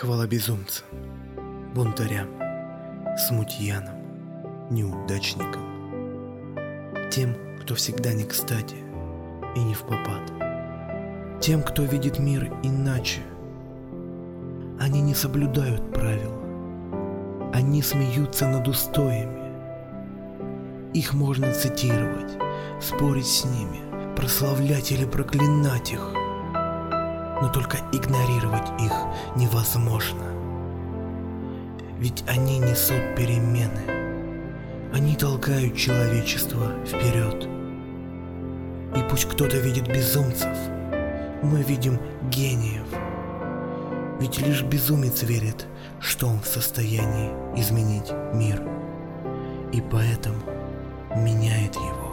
Хвала безумцам, бунтарям, смутьянам, неудачникам, тем, кто всегда не кстати и не в попад, тем, кто видит мир иначе. Они не соблюдают правила, они смеются над устоями. Их можно цитировать, спорить с ними, прославлять или проклинать их, но только игнорировать их невозможно. Ведь они несут перемены. Они толкают человечество вперед. И пусть кто-то видит безумцев, мы видим гениев. Ведь лишь безумец верит, что он в состоянии изменить мир. И поэтому меняет его.